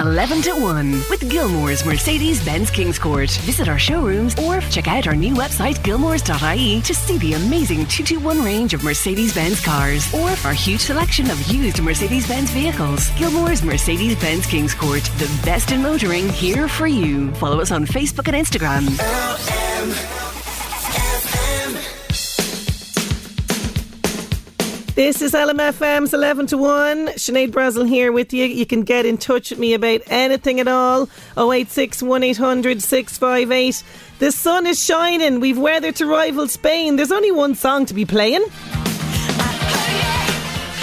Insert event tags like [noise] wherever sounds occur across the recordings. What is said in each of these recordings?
11 to 1 with Gilmore's Mercedes Benz Kingscourt. Visit our showrooms or check out our new website, gilmores.ie, to see the amazing 221 range of Mercedes Benz cars or our huge selection of used Mercedes Benz vehicles. Gilmore's Mercedes Benz Kingscourt, the best in motoring here for you. Follow us on Facebook and Instagram. This is LMFM's 11 to 1. Sinead Brazel here with you. You can get in touch with me about anything at all. 086 1800 658. The sun is shining. We've weather to rival Spain. There's only one song to be playing.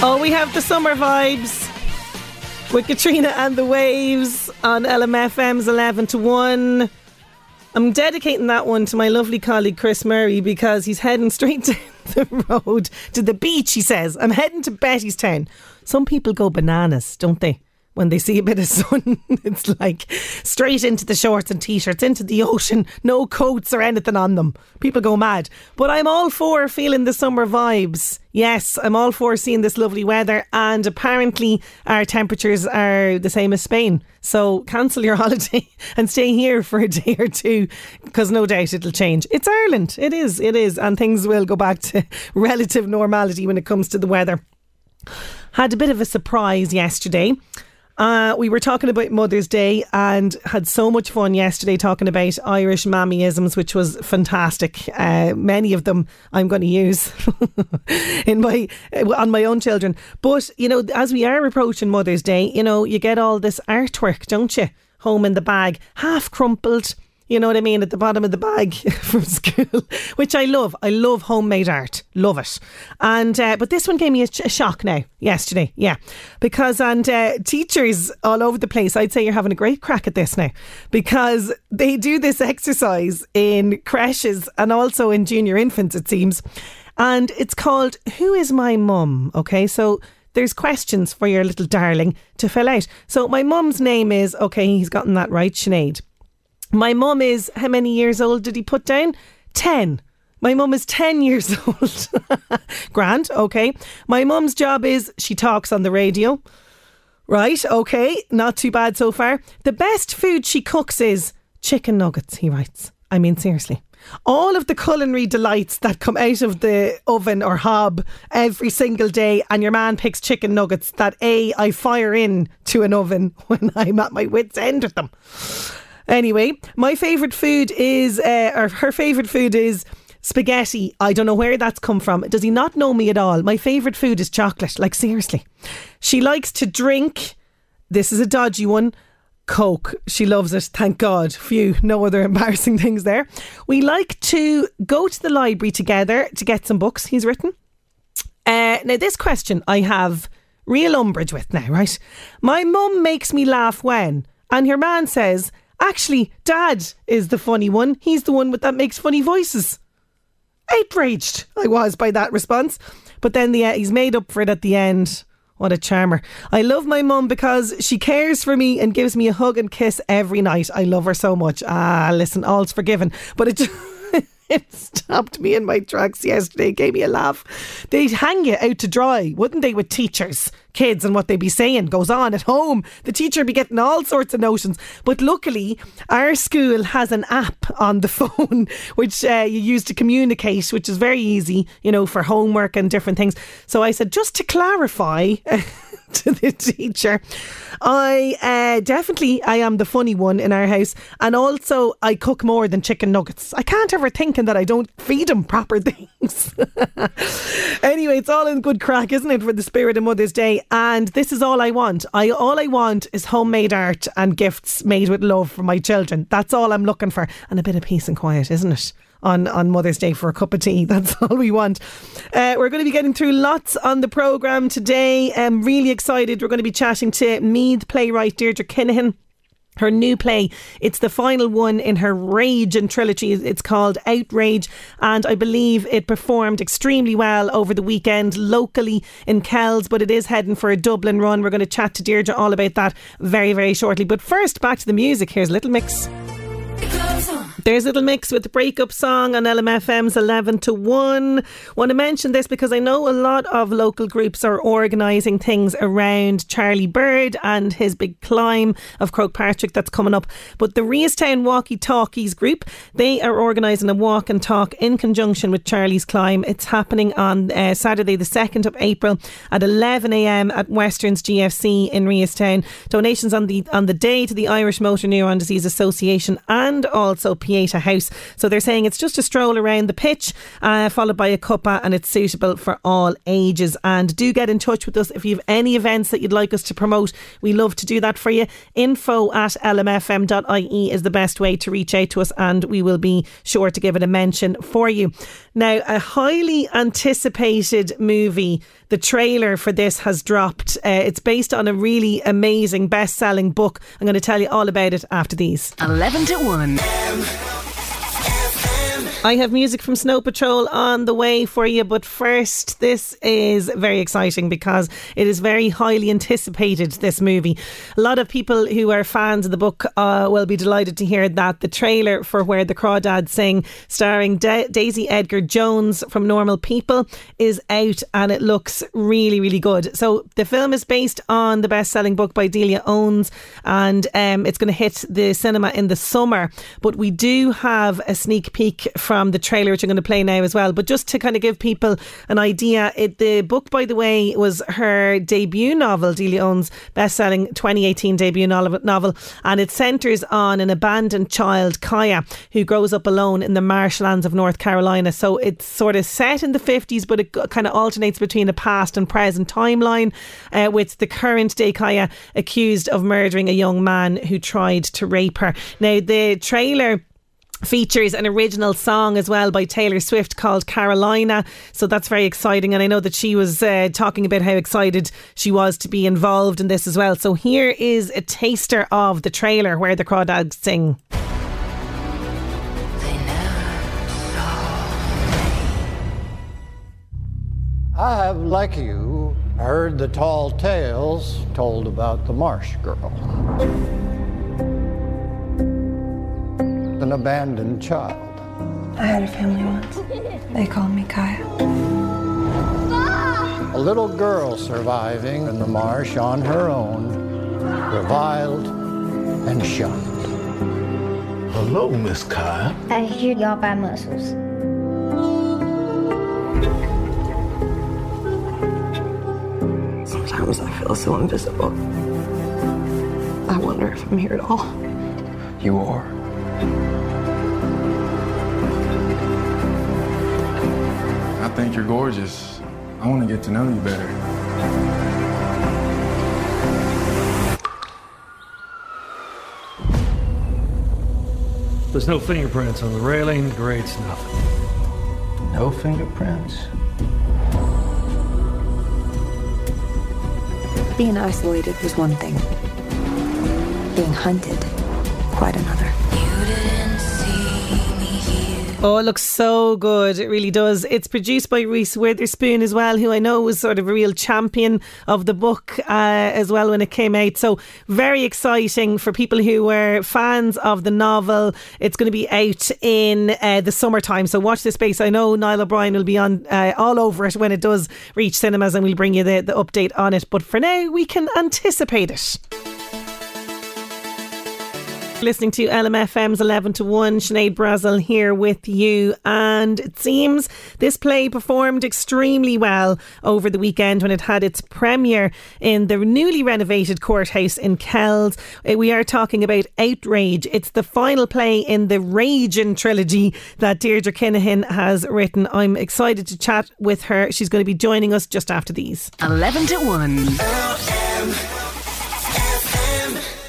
Oh, we have the summer vibes with Katrina and the Waves on LMFM's 11 to 1. I'm dedicating that one to my lovely colleague Chris Murray because he's heading [laughs] straight down [laughs] the road to the beach, he says. I'm heading to Bettystown. Some people go bananas, don't they? When they see a bit of sun, [laughs] it's like straight into the shorts and t shirts, into the ocean, no coats or anything on them. People go mad. But I'm all for feeling the summer vibes. Yes, I'm all for seeing this lovely weather, and apparently our temperatures are the same as Spain. So cancel your [laughs] holiday and stay here for a day or two because no doubt it'll change. It's Ireland. It is. It is. And things will go back to [laughs] relative normality when it comes to the weather. Had a bit of a surprise yesterday. Uh, we were talking about Mother's Day and had so much fun yesterday talking about Irish mammyisms, which was fantastic. Uh, many of them I'm going to use [laughs] in my on my own children. But you know, as we are approaching Mother's Day, you know, you get all this artwork, don't you? Home in the bag, half crumpled you know what I mean, at the bottom of the bag [laughs] from school, which I love. I love homemade art, love it. And uh, but this one gave me a, a, shock now yesterday, yeah, because and uh, teachers all over the place. I'd say you're having a great crack at this now because they do this exercise in creches and also in junior infants, it seems, and it's called "Who is my mum?" Okay, so there's questions for your little darling to fill out. So my mum's name is okay. He's gotten that right, Sinead. My mum is, how many years old did he put down? 10. My mum is 10 years [laughs] old. Grant, okay. My mum's job is she talks on the radio. Right, okay. Not too bad so far. The best food she cooks is chicken nuggets, he writes. I mean, seriously. All of the culinary delights that come out of the oven or hob every single day, and your man picks chicken nuggets that A, I fire in to an oven [laughs] when I'm at my wits' end with them. Anyway, my favourite food is, uh, or her favourite food is spaghetti. I don't know where that's come from. Does he not know me at all? My favourite food is chocolate. Like, seriously. She likes to drink. This is a dodgy one. Coke. She loves it. Thank God. Phew, no other [laughs] embarrassing things there. We like to go to the library together to get some books he's written. Uh, now, this question I have real umbrage with now, right? My mum makes me laugh when, and your man says, Actually, Dad is the funny one. He's the one with that makes funny voices. Outraged I was by that response. But then the, uh, he's made up for it at the end. What a charmer. I love my mum because she cares for me and gives me a hug and kiss every night. I love her so much. Ah, listen, all's forgiven. But it [laughs] it stopped me in my tracks yesterday, gave me a laugh. They'd hang you out to dry, wouldn't they, with teachers? Kids and what they be saying goes on at home. The teacher be getting all sorts of notions. But luckily, our school has an app on the [laughs] phone which uh, you use to communicate, which is very easy, you know, for homework and different things. So I said, just to clarify. [laughs] to the teacher. I uh, definitely I am the funny one in our house, and also I cook more than chicken nuggets. I can't ever thinking that I don't feed him proper [laughs] things. anyway, it's all in good crack, isn't it, for the spirit of Mother's Day? And this is all I want. I all I want is homemade art and gifts made with love for my children. That's all I'm looking for, and a bit of peace and quiet, isn't it? on, on Mother's Day for a cup of tea. [laughs] That's all we want. Uh, we're going to be getting through lots on the programme today. I'm really excited. We're going to be chatting to Meath playwright Deirdre Kinahan her new play. It's the final one in her Rage and trilogy. It's called Outrage, and I believe it performed extremely well over the weekend locally in Kells, but it is heading for a Dublin run. We're going to chat to Deirdre all about that very, very shortly. But first, back to the music. Here's Little Mix. There's a little mix with the breakup song on LMFM's 11 to 1. Want to mention this because I know a lot of local groups are organising things around Charlie Bird and his big climb of Croagh that's coming up. But the Reestown Walkie Talkies group, they are organising a walk and talk in conjunction with Charlie's climb. It's happening on uh, Saturday, the 2nd of April at 11am at Westerns GFC in Reestown. Donations on the on the day to the Irish Motor Neuron Disease Association and also Pieta House. So they're saying it's just a stroll around the pitch, uh, followed by a cuppa, and it's suitable for all ages. And do get in touch with us if you have any events that you'd like us to promote. We love to do that for you. Info at lmfm.ie is the best way to reach out to us, and we will be sure to give it a mention for you. Now, a highly anticipated movie. The trailer for this has dropped. Uh, it's based on a really amazing best selling book. I'm going to tell you all about it after these. 11 to 1. I have music from Snow Patrol on the way for you, but first, this is very exciting because it is very highly anticipated. This movie, a lot of people who are fans of the book uh, will be delighted to hear that the trailer for Where the Crawdads Sing, starring da- Daisy Edgar Jones from Normal People, is out and it looks really, really good. So the film is based on the best-selling book by Delia Owens, and um, it's going to hit the cinema in the summer. But we do have a sneak peek from from the trailer, which I'm going to play now as well. But just to kind of give people an idea, it, the book, by the way, was her debut novel, Delia Owens' best-selling 2018 debut novel, and it centres on an abandoned child, Kaya, who grows up alone in the marshlands of North Carolina. So it's sort of set in the 50s, but it kind of alternates between the past and present timeline, uh, with the current day Kaya accused of murdering a young man who tried to rape her. Now, the trailer features an original song as well by Taylor Swift called Carolina. So that's very exciting. And I know that she was uh, talking about how excited she was to be involved in this as well. So here is a taster of the trailer where the crawdads sing. I have, like you, heard the tall tales told about the marsh girl. An abandoned child. I had a family once. They called me Kaya. A little girl surviving in the marsh on her own, reviled and shunned. Hello, Miss Kaya. I hear y'all buy mussels. Sometimes I feel so invisible. I wonder if I'm here at all. You are. I think you're gorgeous. I want to get to know you better. There's no fingerprints on the railing, the grates, nothing. No fingerprints? Being isolated was one thing. Being hunted, quite another. Oh, it looks so good. It really does. It's produced by Reese Witherspoon as well, who I know was sort of a real champion of the book uh, as well when it came out. So, very exciting for people who were fans of the novel. It's going to be out in uh, the summertime. So, watch this space. I know Niall O'Brien will be on uh, all over it when it does reach cinemas and we'll bring you the, the update on it. But for now, we can anticipate it listening to LMFM's 11 to 1. Sinead Brazel here with you. And it seems this play performed extremely well over the weekend when it had its premiere in the newly renovated courthouse in Kells. Uh, we are talking about Outrage. It's the final play in the Raging trilogy that Deirdre Kinahan has written. I'm excited to chat with her. She's going to be joining us just after these. 11 to 1.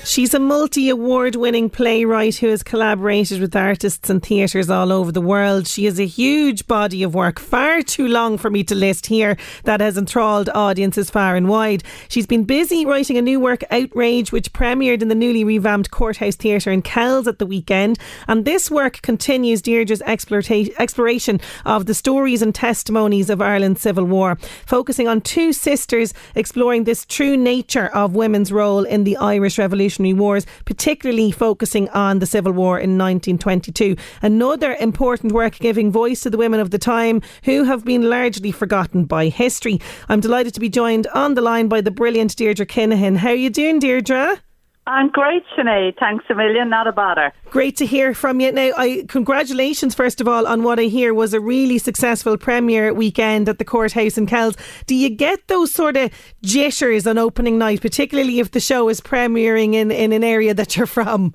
She's a multi award winning playwright who has collaborated with artists and theatres all over the world. She has a huge body of work, far too long for me to list here, that has enthralled audiences far and wide. She's been busy writing a new work, Outrage, which premiered in the newly revamped Courthouse Theatre in Kells at the weekend. And this work continues Deirdre's exploration of the stories and testimonies of Ireland's Civil War, focusing on two sisters exploring this true nature of women's role in the Irish Revolution Revolutionary Wars, particularly focusing on the Civil War in 1922. Another important work giving voice to the women of the time who have been largely forgotten by history. I'm delighted to be joined on the line by the brilliant Deirdre Kinahan. How are you doing, Deirdre? I'm great, Sinead. Thanks a million. Not a bother. Great to hear from you. Now, I congratulations first of all on what I hear was a really successful premiere weekend at the courthouse in Kells. Do you get those sort of jitters on opening night, particularly if the show is premiering in, in an area that you're from?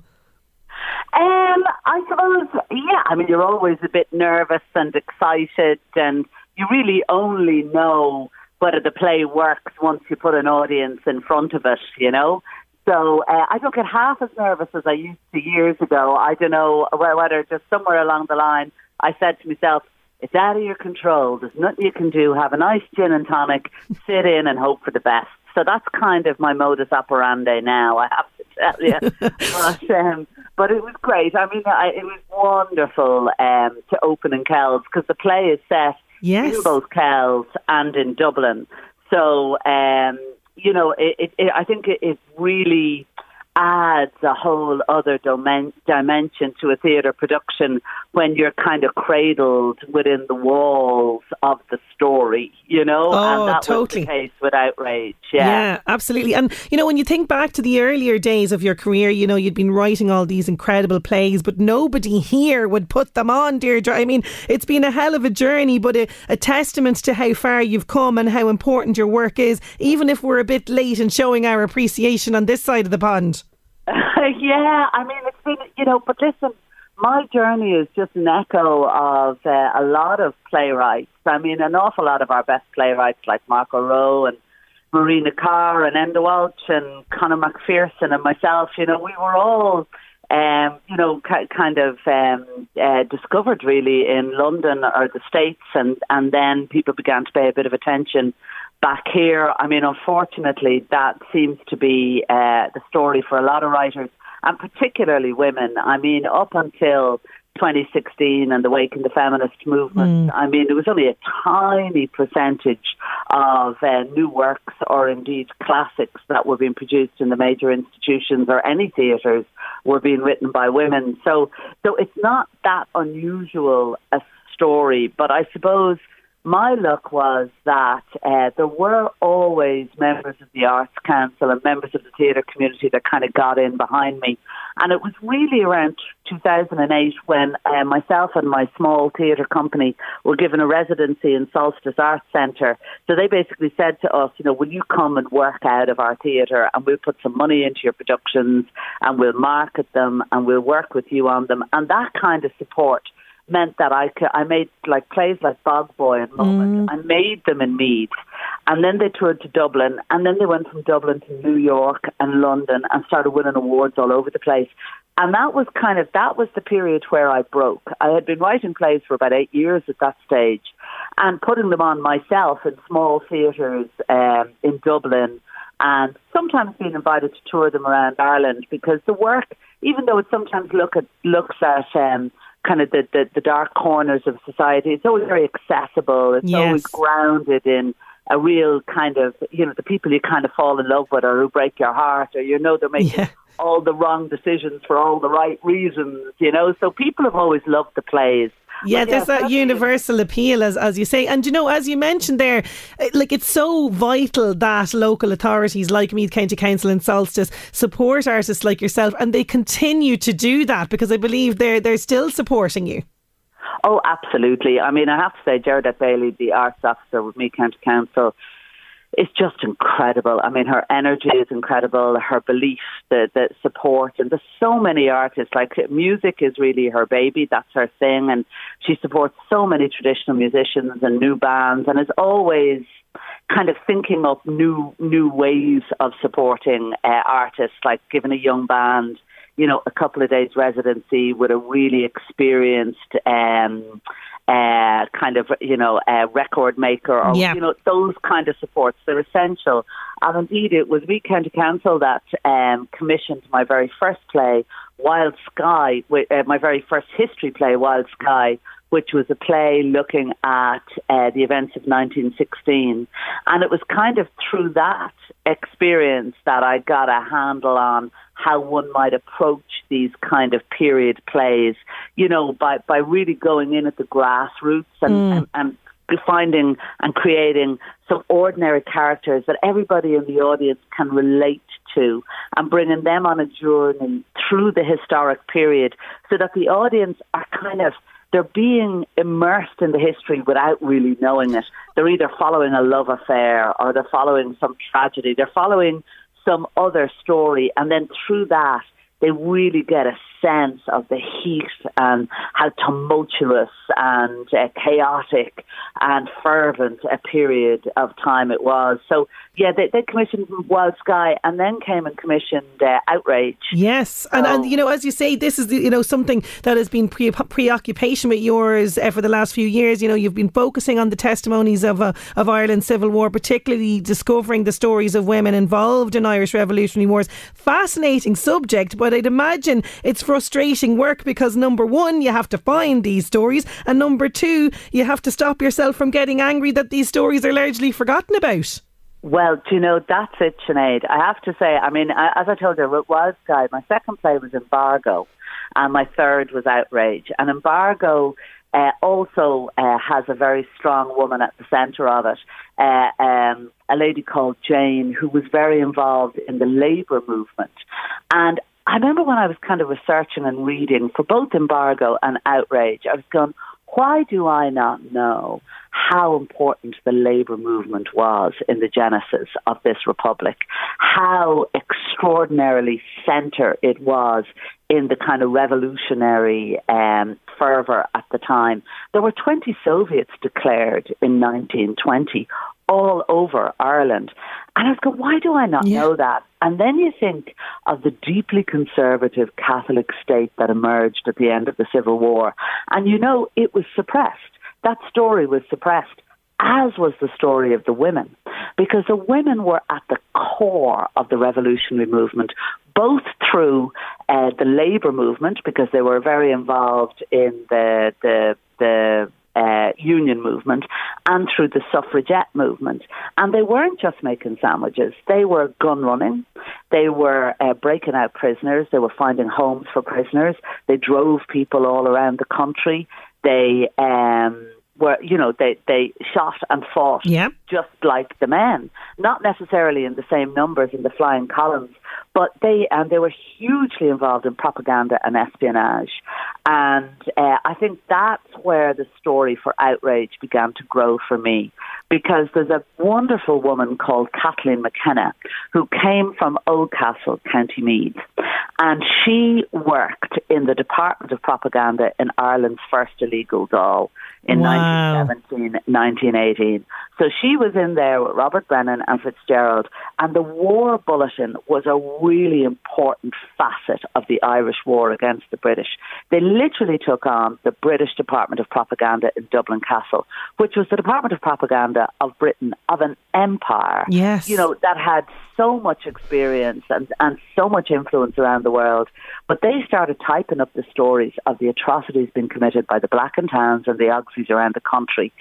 Um, I suppose, yeah. I mean, you're always a bit nervous and excited, and you really only know whether the play works once you put an audience in front of it. You know. So uh, I don't get half as nervous as I used to years ago. I don't know whether just somewhere along the line I said to myself, it's out of your control. There's nothing you can do. Have a nice gin and tonic, sit in and hope for the best. So that's kind of my modus operandi now, I have to tell you. [laughs] but, um, but it was great. I mean, I, it was wonderful um, to open in Kells because the play is set yes. in both Kells and in Dublin. So um, you know, it, it, I think it, it really adds a whole other domain, dimension to a theatre production when you're kind of cradled within the walls of the story, you know? Oh, and that totally. was the case with Outrage. Yeah. yeah, absolutely. And, you know, when you think back to the earlier days of your career, you know, you'd been writing all these incredible plays, but nobody here would put them on, Deirdre. I mean, it's been a hell of a journey, but a, a testament to how far you've come and how important your work is, even if we're a bit late in showing our appreciation on this side of the pond. [laughs] yeah, I mean, it's been, you know, but listen, my journey is just an echo of uh, a lot of playwrights. I mean, an awful lot of our best playwrights like Mark O'Rowe and Marina Carr and Enda Walsh and Conor McPherson and myself, you know, we were all, um, you know, k- kind of um, uh, discovered really in London or the States, and, and then people began to pay a bit of attention back here. I mean, unfortunately, that seems to be uh, the story for a lot of writers, and particularly women. I mean, up until 2016 and the wake in the feminist movement, mm. I mean, there was only a tiny percentage of uh, new works or indeed classics that were being produced in the major institutions or any theatres were being written by women. So, so it's not that unusual a story, but I suppose my luck was that uh, there were always members of the Arts Council and members of the theatre community that kind of got in behind me. And it was really around 2008 when uh, myself and my small theatre company were given a residency in Solstice Arts Centre. So they basically said to us, you know, will you come and work out of our theatre and we'll put some money into your productions and we'll market them and we'll work with you on them. And that kind of support meant that I could, I made like plays like Bog Boy and Moment. Mm. I made them in Meath, and then they toured to Dublin, and then they went from Dublin to New York and London and started winning awards all over the place. And that was kind of that was the period where I broke. I had been writing plays for about eight years at that stage, and putting them on myself in small theatres um, in Dublin, and sometimes being invited to tour them around Ireland because the work, even though it sometimes look at looks at um, kind of the, the, the dark corners of society. It's always very accessible. It's Yes. always grounded in a real kind of, you know, the people you kind of fall in love with or who break your heart or you know they're making all the wrong decisions for all the right reasons, you know. So people have always loved the plays. Yeah, there's that universal appeal, as as you say, and you know, as you mentioned there, eh, like it's so vital that local authorities like Meath County Council and Solstice support artists like yourself, and they continue to do that because I believe they're they're still supporting you. Oh, absolutely. I mean, I have to say, Gerardette Bailey, the arts officer with Meath County Council, is just incredible. I mean, her energy is incredible, her belief, the, the support, and there's so many artists. Like, music is really her baby, that's her thing, and she supports so many traditional musicians and new bands, and is always kind of thinking up new new ways of supporting uh, artists, like giving a young band you know, a couple of days residency with a really experienced um, uh, kind of, you know, uh, record maker or, Yeah. you know, those kind of supports. They're essential. And indeed, it was Meath County Council that um, commissioned my very first play, Wild Sky, uh, my very first history play, Wild Sky, which was a play looking at uh, the events of 1916. And it was kind of through that experience that I got a handle on how one might approach these kind of period plays, you know, by, by really going in at the grassroots and, Mm. and, and finding and creating some ordinary characters that everybody in the audience can relate to and bringing them on a journey through the historic period so that the audience are kind of they're being immersed in the history without really knowing it. They're either following a love affair or they're following some tragedy. They're following some other story, and then through that, they really get a sense of the heat and how tumultuous and uh, chaotic and fervent a period of time it was. So, yeah, they, they commissioned Wild Sky and then came and commissioned uh, Outrage. Yes, and, and you know, as you say, this is you know something that has been pre- preoccupation with yours uh, for the last few years. You know, you've been focusing on the testimonies of uh, of Ireland's civil war, particularly discovering the stories of women involved in Irish revolutionary wars. Fascinating subject, but I'd imagine it's frustrating work because number one, you have to find these stories, and number two, you have to stop yourself from getting angry that these stories are largely forgotten about. Well, do you know, that's it, Sinead. I have to say, I mean, as I told you, it was Sky, my second play was Embargo, and my third was Outrage. And Embargo uh, also uh, has a very strong woman at the centre of it, uh, um, a lady called Jane, who was very involved in the labour movement. And I remember when I was kind of researching and reading for both Embargo and Outrage, I was going, why do I not know how important the labour movement was in the genesis of this republic? How extraordinarily centre it was in the kind of revolutionary um, fervour at the time. There were 20 Soviets declared in 1920 all over Ireland. And I was going, why do I not know that? And then you think of the deeply conservative Catholic state that emerged at the end of the Civil War. And you know, it was suppressed. That story was suppressed, as was the story of the women, because the women were at the core of the revolutionary movement, both through uh, the labour movement, because they were very involved in the, the, the uh, union movement and through the suffragette movement. And they weren't just making sandwiches, they were gun running, they were uh, breaking out prisoners, they were finding homes for prisoners, they drove people all around the country, they um, were, you know, they, they shot and fought Yeah. just like the men, not necessarily in the same numbers in the flying columns, but they and they were hugely involved in propaganda and espionage, and uh, I think that's where the story for outrage began to grow for me, because there's a wonderful woman called Kathleen McKenna who came from Oldcastle, County Meath, and she worked in the Department of Propaganda in Ireland's first illegal Dáil in Wow. 1917, 1918. So she was in there with Robert Brennan and Fitzgerald, and the War Bulletin was a really important facet of the Irish war against the British. They literally took on the British Department of Propaganda in Dublin Castle, which was the Department of Propaganda of Britain, of an empire Yes. you know, that had so much experience and, and so much influence around the world. But they started typing up the stories of the atrocities being committed by the Black and Tans and the Auxies around the country,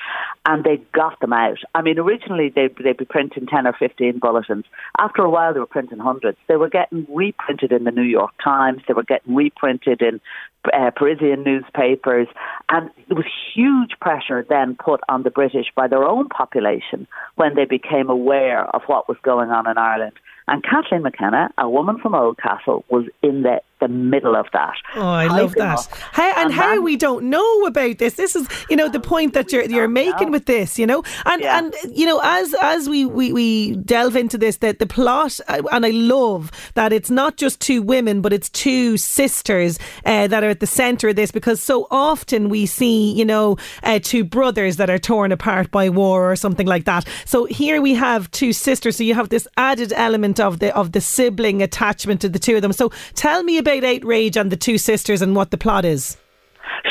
and they got them out. I mean, originally they'd, they'd be printing 10 or 15 bulletins. After a while, they were printing hundreds. They were getting reprinted in the New York Times, they were getting reprinted in uh, Parisian newspapers, and there was huge pressure then put on the British by their own population when they became aware of what was going on in Ireland. And Kathleen McKenna, a woman from Oldcastle, was in the the middle of that. Oh, I love that. How, and, how we don't know about this. This is, you know, the point that you're you're making with this, you know, and Yeah. and you know, as as we we, we delve into this, that the plot, and I love that it's not just two women, but it's two sisters uh, that are at the centre of this, because so often we see, you know, uh, two brothers that are torn apart by war or something like that. So here we have two sisters. So you have this added element of the of the sibling attachment to the two of them. So tell me about outrage and the two sisters and what the plot is.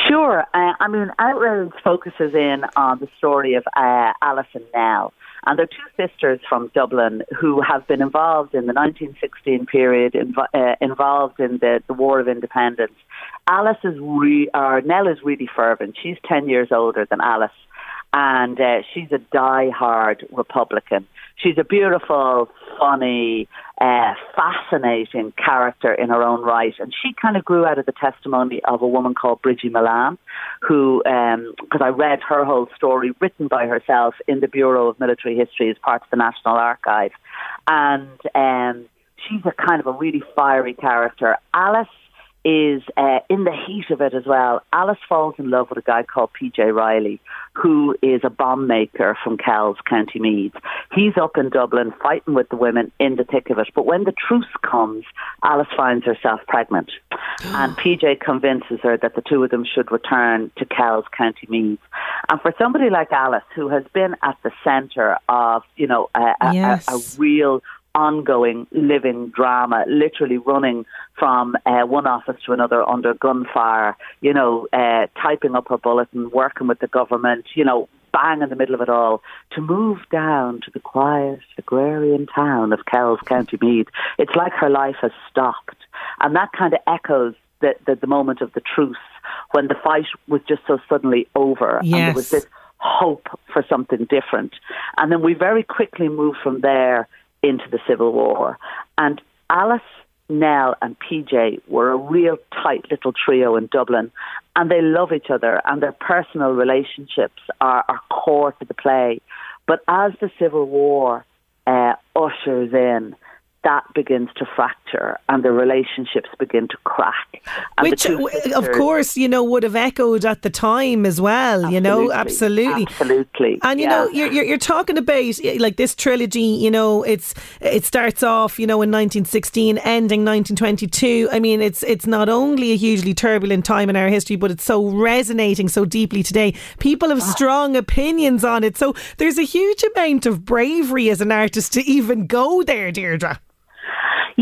Sure. Uh, I mean, Outrage focuses in on the story of uh, Alice and Nell. And they're two sisters from Dublin who have been involved in the 1916 period, inv- uh, involved in the, the War of Independence. Alice is re- or Nell is really fervent. She's 10 years older than Alice. And uh, she's a die-hard Republican. She's a beautiful, funny, uh, fascinating character in her own right. And she kind of grew out of the testimony of a woman called Bridgie Milan, who, because I read her whole story written by herself in the Bureau of Military History as part of the National Archive. And um, she's a kind of a really fiery character. Alice is uh, in the heat of it as well. Alice falls in love with a guy called PJ Riley, who is a bomb maker from Kells, County Meath. He's up in Dublin fighting with the women in the thick of it. But when the truce comes, Alice finds herself pregnant. [gasps] and PJ convinces her that the two of them should return to Kells, County Meath. And for somebody like Alice, who has been at the centre of, you know, a, a, Yes. a, a real ongoing living drama, literally running from uh, one office to another under gunfire, you know, uh, typing up her bulletin, working with the government, you know, bang in the middle of it all, to move down to the quiet agrarian town of Kells, County Meath. It's like her life has stopped. And that kind of echoes the, the, the moment of the truce when the fight was just so suddenly over. And there was this hope for something different. And then we very quickly moved from there into the Civil War. And Alice, Nell, and PJ were a real tight little trio in Dublin. And they love each other, and their personal relationships are, are core to the play. But as the Civil War uh, ushers in, that begins to fracture and the relationships begin to crack. Which, of course, you know, would have echoed at the time as well. You know, absolutely, absolutely. And you yeah. know, you're, you're you're talking about like this trilogy. You know, it's it starts off, you know, in 1916, ending 1922. I mean, it's it's not only a hugely turbulent time in our history, but it's so resonating so deeply today. People have ah. strong opinions on it, so there's a huge amount of bravery as an artist to even go there, Deirdre.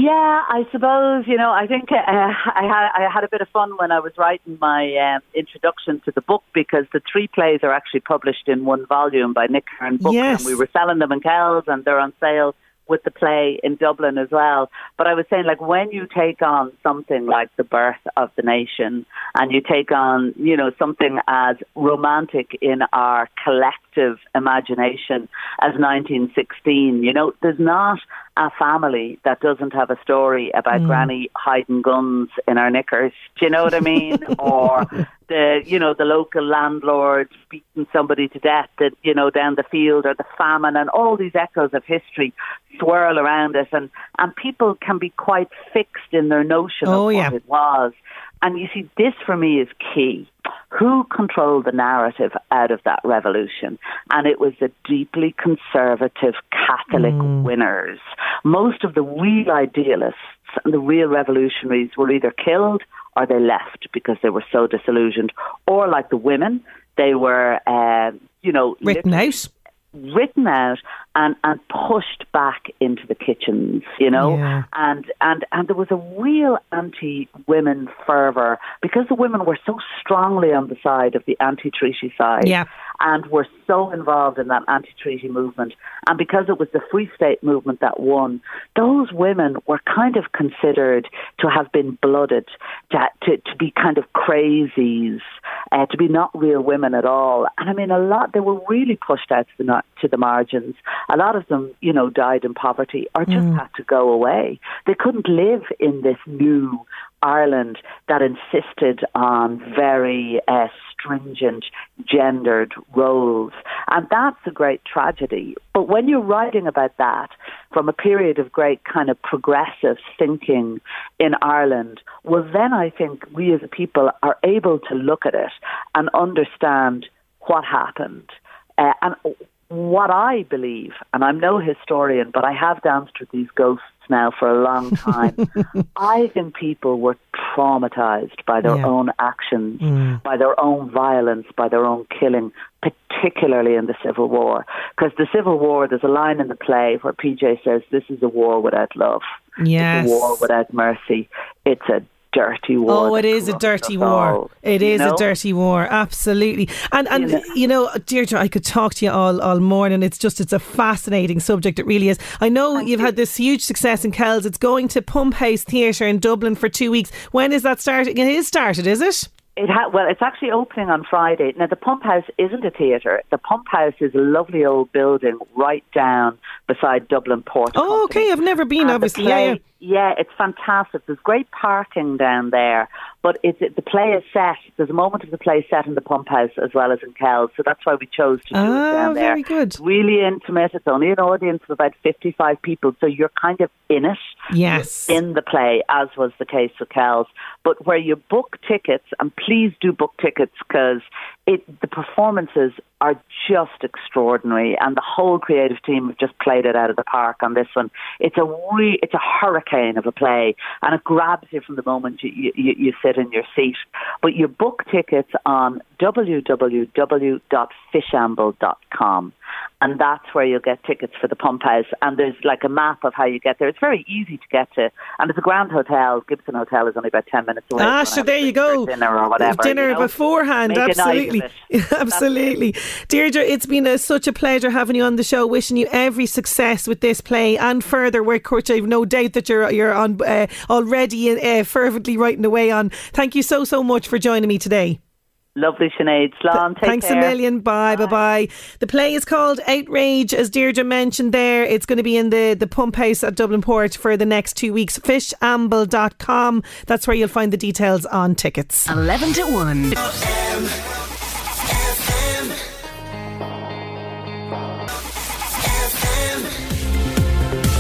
Yeah, I suppose you know. I think uh, I had I had a bit of fun when I was writing my um, introduction to the book because the three plays are actually published in one volume by Nick Hern Books, Yes. and we were selling them in Kells, and they're on sale with the play in Dublin as well. But I was saying, like, when you take on something like the birth of the nation, and you take on, you know, something as romantic in our collective imagination as 1916, you know, there's not a family that doesn't have a story about mm. Granny hiding guns in our knickers. Do you know what I mean? [laughs] or the, you know, the local landlord beating somebody to death, that you know, down the field, or the famine, and all these echoes of history swirl around us, and and people can be quite fixed in their notion Oh, of yeah. what it was. And you see, this for me is key. Who controlled the narrative out of that revolution? And it was the deeply conservative Catholic winners. Most of the real idealists and the real revolutionaries were either killed or they left because they were so disillusioned. Or like the women, they were, uh, you know, Written out. written out and, and pushed back into the kitchens, you know, Yeah. and and and there was a real anti-women fervor because the women were so strongly on the side of the anti-treaty side. Yeah. and were so involved in that anti-treaty movement. And because it was the Free State movement that won, those women were kind of considered to have been blooded, to, to, to be kind of crazies, uh, to be not real women at all. And I mean, a lot, they were really pushed out to the, to the margins. A lot of them, you know, died in poverty or just mm. had to go away. They couldn't live in this new Ireland that insisted on very uh, stringent gendered roles. And that's a great tragedy. But when you're writing about that from a period of great kind of progressive thinking in Ireland, well, then I think we as a people are able to look at it and understand what happened. Uh, and what I believe, and I'm no historian, but I have danced with these ghosts now for a long [laughs] time. I think people were traumatized by their yeah. own actions, mm. by their own violence, by their own killing, particularly in the Civil War. Because the Civil War, there's a line in the play where PJ says, This is a war without love. Yes. It's a war without mercy. It's a dirty war. Oh, it is a dirty war. All, it is know? a dirty war, absolutely. And and you know, you know, Deirdre, I could talk to you all all morning. It's just it's a fascinating subject. It really is. I know Thank you've you. had this huge success in Kells. It's going to Pump House Theatre in Dublin for two weeks. When is that starting? It is started, is it? It ha- well, it's actually opening on Friday. Now, the Pump House isn't a theatre. The Pump House is a lovely old building right down beside Dublin Port. Oh, Company. okay. I've never been, and obviously. Play, yeah, yeah. Yeah, it's fantastic. There's great parking down there, but it's it, the play is set. There's a moment of the play set in the pump house as well as in Kells, so that's why we chose to do ah, it down there. very good. It's really intimate. It's only an audience of about 55 people, so you're kind of in it. Yes, in the play, as was the case with Kells. But where you book tickets, and please do book tickets because it the performances are just extraordinary, and the whole creative team have just played it out of the park on this one. It's a re- it's a hurricane of a play, and it grabs you from the moment you, you, you sit in your seat. But you book tickets on www.fishamble.com and that's where you'll get tickets for the pump house. And there's like a map of how you get there. It's very easy to get to, and it's a grand hotel. Gibson Hotel is only about ten minutes away. Ah, so there you go. Dinner or whatever. Dinner you know? beforehand, Make absolutely, [laughs] absolutely. Deirdre, it's been a, such a pleasure having you on the show. Wishing you every success with this play and further work, which I've no doubt that you're you're on uh, already uh, fervently writing away on. Thank you so so much for joining me today. Lovely, Sinead. Slán, Th- Thanks care. a million. Bye, bye, bye. The play is called Outrage, as Deirdre mentioned there. It's going to be in the, the pump house at Dublin Port for the next two weeks. Fishamble.com. That's where you'll find the details on tickets. 11 to 1.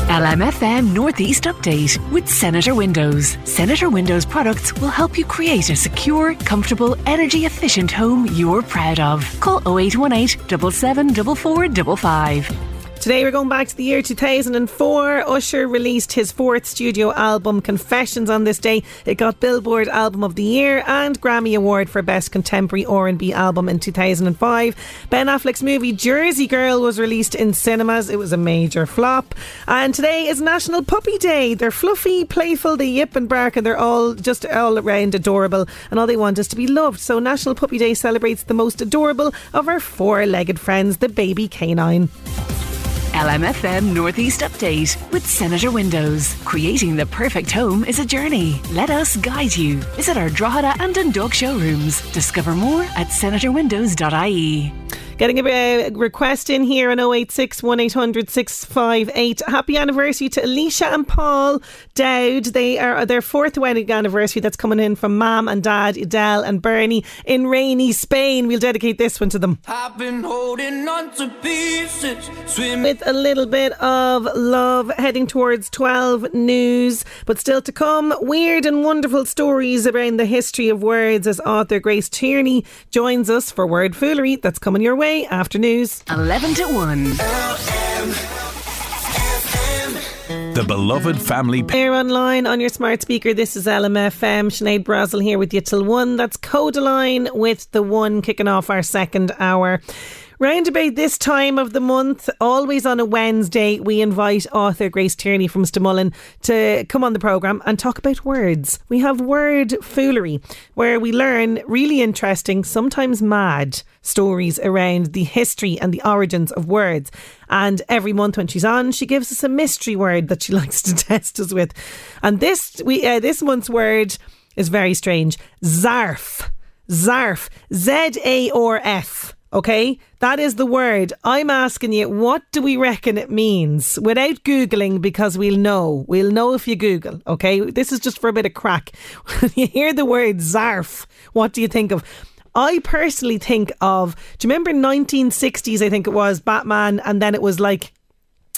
LMFM Northeast Update with Senator Windows. Senator Windows products will help you create a secure, comfortable, energy efficient home you're proud of. Call 0818 774455. Today we're going back to the year 2004. Usher released his fourth studio album, Confessions, on this day. It got Billboard Album of the Year and Grammy Award for Best Contemporary R&B Album in 2005. Ben Affleck's movie Jersey Girl was released in cinemas. It was a major flop. And today is National Puppy Day. They're fluffy, playful, they yip and bark, and they're all just all around adorable. And all they want is to be loved. So National Puppy Day celebrates the most adorable of our four-legged friends, the baby canine. LMFM Northeast Update with Senator Windows. Creating the perfect home is a journey. Let us guide you. Visit our Drogheda and Dundalk showrooms. Discover more at senatorwindows.ie. Getting a uh, request in here on 086 1800 658. Happy anniversary to Alicia and Paul Dowd. They are their fourth wedding anniversary that's coming in from Mom and Dad, Adele and Bernie in rainy Spain. We'll dedicate this one to them. I've been holding on to pieces. With a little bit of love heading towards 12 news, but still to come, weird and wonderful stories around the history of words as author Grace Tierney joins us for Word Foolery. That's coming your way after news. 11 to 1. The beloved family. Here online on your smart speaker, this is LMFM. Sinead Brazel here with you till 1. That's Kodaline with the 1 kicking off our second hour. Round about this time of the month, always on a Wednesday, we invite author Grace Tierney from Stamullen to come on the programme and talk about words. We have word foolery, where we learn really interesting, sometimes mad stories around the history and the origins of words. And every month when she's on, she gives us a mystery word that she [laughs] likes to test us with. And this we uh, this month's word is very strange. Zarf. Zarf. Z A R F. Okay, that is the word. I'm asking you, what do we reckon it means? Without Googling, because we'll know. We'll know if you Google, okay? This is just for a bit of crack. When [laughs] you hear the word zarf, what do you think of? I personally think of, do you remember 1960s, I think it was, Batman, and then it was like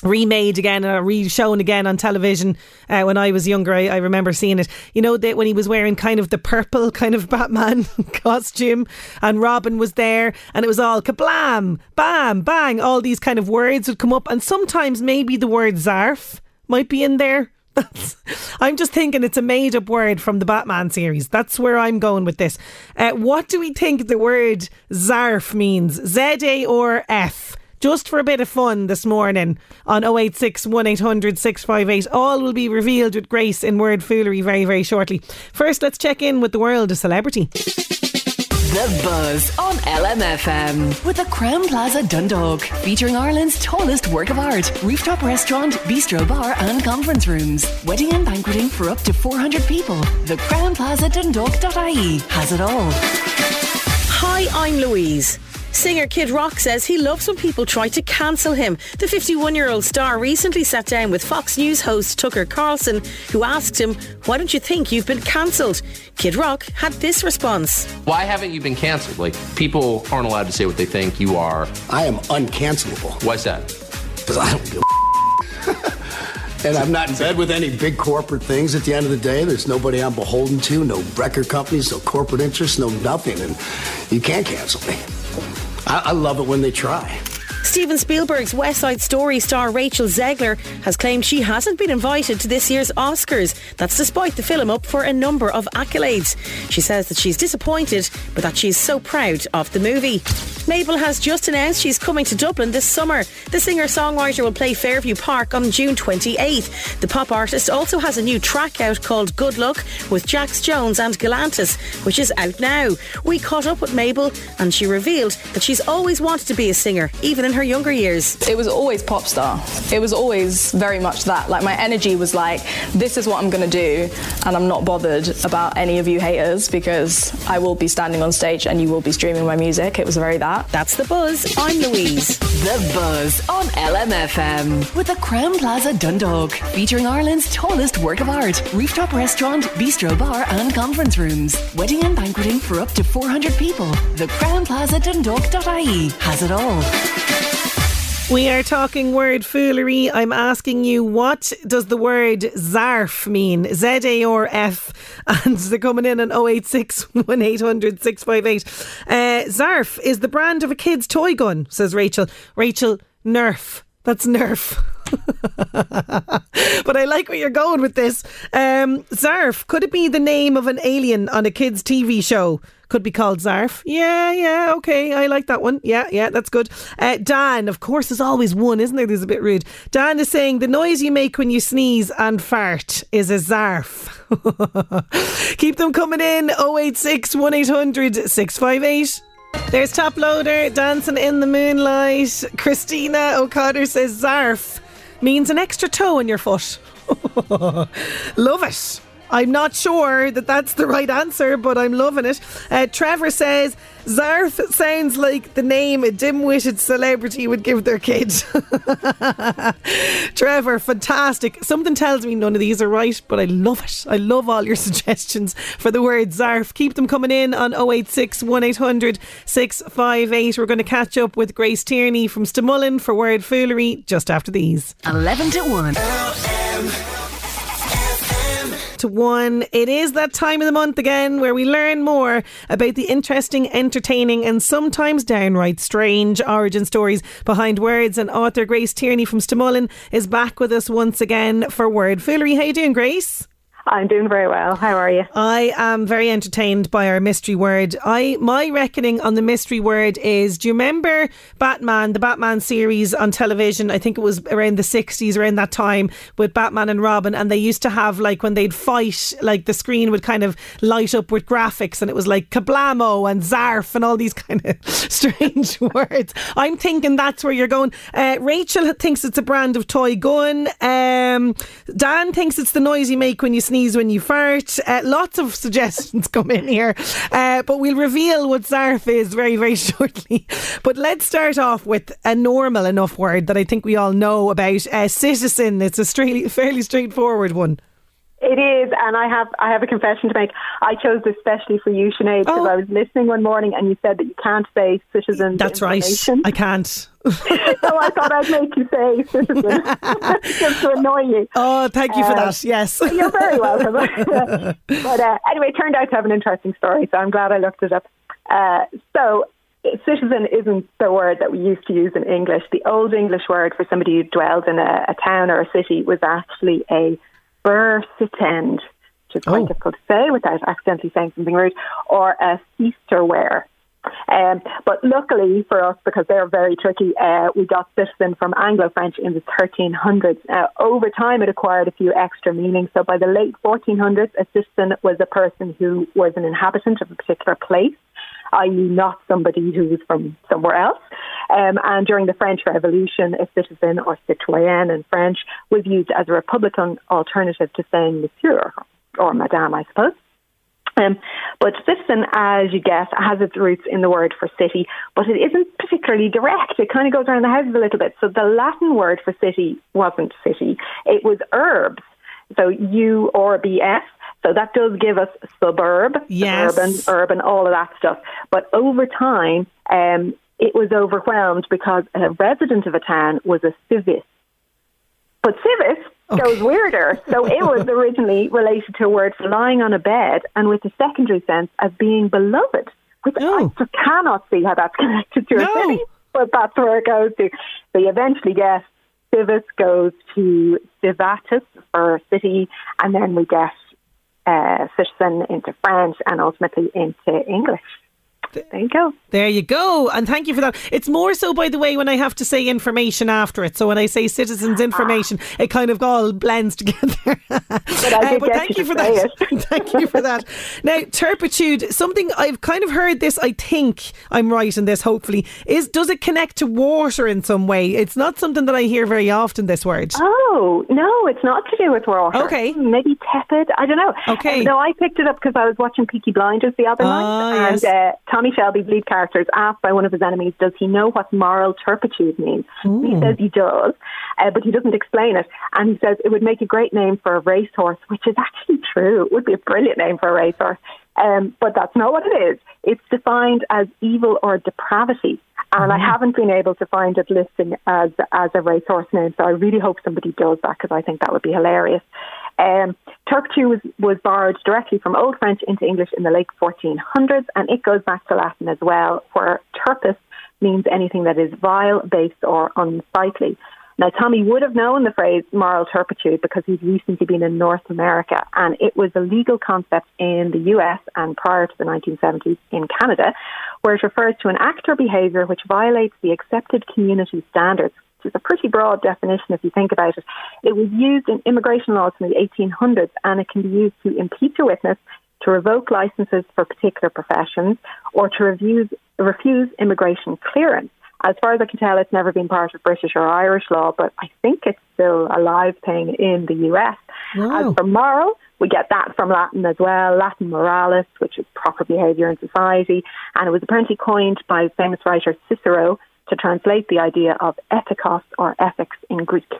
remade again and re-shown again on television uh, when I was younger I, I, remember seeing it you know that when he was wearing kind of the purple [laughs] kind of Batman [laughs] costume and Robin was there and it was all kablam bam bang all these kind of words would come up and sometimes maybe the word zarf might be in there [laughs] I'm just thinking it's a made up word from the Batman series. That's where I'm going with this. Uh, what do we think the word zarf means? Z A or F? Just for a bit of fun this morning on 086 1800 658. All will be revealed with Grace in Word Foolery very, very shortly. First, let's check in with the world of celebrity. The Buzz on LMFM with the Crowne Plaza Dundalk, featuring Ireland's tallest work of art, rooftop restaurant, bistro bar, and conference rooms. Wedding and banqueting for up to 400 people. The Crowne Plaza Dundalk.ie has it all. Hi, I'm Louise. Singer Kid Rock says he loves when people try to cancel him. The 51 year old star recently sat down with Fox News host Tucker Carlson, who asked him, Why don't you think you've been cancelled? Kid Rock had this response Why haven't you been cancelled? Like, people aren't allowed to say what they think you are. I am uncancelable. Why's that? Because I don't give a [laughs] And I'm not in bed with any big corporate things at the end of the day. There's nobody I'm beholden to, no record companies, no corporate interests, no nothing. And you can't cancel me. I, I love it when they try. Steven Spielberg's West Side Story star Rachel Zegler has claimed she hasn't been invited to this year's Oscars. That's despite the film up for a number of accolades. She says that she's disappointed, but that she's so proud of the movie. Mabel has just announced she's coming to Dublin this summer. The singer songwriter will play Fairview Park on June 28th. The pop artist also has a new track out called Good Luck with Jax Jones and Galantis, which is out now. We caught up with Mabel and she revealed that she's always wanted to be a singer, even in her younger years. It was always pop star. It was always very much that. Like my energy was like, this is what I'm going to do, and I'm not bothered about any of you haters because I will be standing on stage and you will be streaming my music. It was very that. That's the buzz. I'm Louise. The buzz on LMFM with the Crowne Plaza Dundalk, featuring Ireland's tallest work of art, rooftop restaurant, bistro bar, and conference rooms. Wedding and banqueting for up to 400 people. The Crowne Plaza Dundalk.ie has it all. We are talking word foolery. I'm asking you, what does the word zarf mean? Z A R F. [laughs] And they're coming in on 086 1800 658. Uh, zarf is the brand of a kid's toy gun, says Rachel. Rachel, Nerf. That's Nerf. [laughs] but I like where you're going with this. Um, Zarf, could it be the name of an alien on a kids' TV show? Could be called Zarf. Yeah, yeah, okay. I like that one. Yeah, yeah, that's good. Uh, Dan, of course, there's always one, isn't there? There's a bit rude. Dan is saying the noise you make when you sneeze and fart is a Zarf. [laughs] Keep them coming in 086 1800 658. There's Toploader dancing in the moonlight. Christina O'Connor says Zarf means an extra toe in your foot. [laughs] Love it. I'm not sure that that's the right answer, but I'm loving it. Uh, Trevor says Zarf sounds like the name a dim-witted celebrity would give their kid. [laughs] Trevor, fantastic. Something tells me none of these are right, but I love it. I love all your [laughs] suggestions for the word Zarf. Keep them coming in on 086 1800 658. We're going to catch up with Grace Tierney from Stamullen for Word Foolery just after these. 11 to 1 to one. It is that time of the month again where we learn more about the interesting, entertaining, and sometimes downright strange origin stories behind words. And author Grace Tierney from Stamullen is back with us once again for Word Foolery. How you doing, Grace? I'm doing very well. How are you? I am very entertained by our mystery word. I my reckoning on the mystery word is do you remember Batman, the Batman series on television? I think it was around the 60s around that time with Batman and Robin and they used to have like when they'd fight like the screen would kind of light up with graphics and it was like kablamo and zarf and all these [laughs] kind of strange [laughs] words. I'm thinking that's where you're going. Uh, Rachel thinks it's a brand of toy gun. Um, Dan thinks it's the noise you make when you sneeze when you fart. Uh, lots of suggestions [laughs] come in here, uh, but we'll reveal what Zarf is very, very [laughs] shortly. But let's start off with a normal enough word that I think we all know about. Uh, citizen. It's a straight, [laughs] fairly straightforward one. It is, and I have I have a confession to make. I chose this especially for you, Sinead, because Oh. I was listening one morning and you said that you can't say citizen. That's right. I can't. [laughs] so I thought I'd make you say citizen [laughs] just to annoy you. Oh, thank you for Uh, that. Yes. You're very welcome. [laughs] but uh, anyway, it turned out to have an interesting story, so I'm glad I looked it up. Uh, so, citizen isn't the word that we used to use in English. The old English word for somebody who dwelled in a, a town or a city was actually a burhsittend, which is quite difficult to say without accidentally saying something rude, or a Feasterware. Um, but luckily for us, because they're very tricky, uh, we got citizen from Anglo-French in the 1300s. Uh, over time, it acquired a few extra meanings. So by the late 1400s, a citizen was a person who was an inhabitant of a particular place, i.e., not somebody who was from somewhere else. Um, and during the French Revolution, a citizen or citoyen in French was used as a Republican alternative to saying Monsieur or Madame, I suppose. Um, but citizen, as you guess, has its roots in the word for city, but it isn't particularly direct. It kind of goes around the houses a little bit. So the Latin word for city wasn't city, it was urbs. So U or BS. So that does give us suburb, Yes. urban, urban, all of that stuff. But over time, um, it was overwhelmed because a resident of a town was a civis. But civis goes weirder. So it was [laughs] originally related to a word for lying on a bed and with a secondary sense of being beloved, which I just cannot see how that's [laughs] connected to a city. But that's where it goes to. So you eventually get civis goes to civitas for city, and then we get uh, citizen into French and ultimately into English. There you go. There you go. And thank you for that. It's more so, by the way, when I have to say information after it. So when I say citizens' information, it kind of all blends together. [laughs] But Uh, but thank you you for that. [laughs] thank you for that. Now, turpitude, something I've kind of heard this, I think I'm right in this, hopefully, is does it connect to water in some way? It's not something that I hear very often, this word. Oh, no, it's not to do with water. Okay. Maybe tepid. I don't know. Okay. Uh, no, I picked it up because I was watching Peaky Blinders the other Ah, night. yes. And uh, Tommy Shelby's lead character is asked by one of his enemies, does he know what moral turpitude means? He says he does, uh, but he doesn't explain it. And he says it would make a great name for a racehorse, which is actually true. It would be a brilliant name for a racehorse. Um, but that's not what it is. It's defined as evil or depravity. And I haven't been able to find it listing as as a racehorse name, so I really hope somebody does that because I think that would be hilarious. Um, turpitude was, was borrowed directly from Old French into English in the late 1400s, and it goes back to Latin as well, where turpis means anything that is vile, base, or unsightly. Now, Tommy would have known the phrase moral turpitude because he's recently been in North America, and it was a legal concept in the US and prior to the 1970s in Canada, where it refers to an act or behaviour which violates the accepted community standards, which is a pretty broad definition if you think about it. It was used in immigration laws in the 1800s, and it can be used to impeach a witness, to revoke licenses for particular professions, or to refuse, refuse immigration clearance. As far as I can tell, it's never been part of British or Irish law, but I think it's still a live thing in the US. As for moral, we get that from Latin as well, Latin moralis, which is proper behaviour in society, and it was apparently coined by famous writer Cicero to translate the idea of ethikos or ethics in Greek.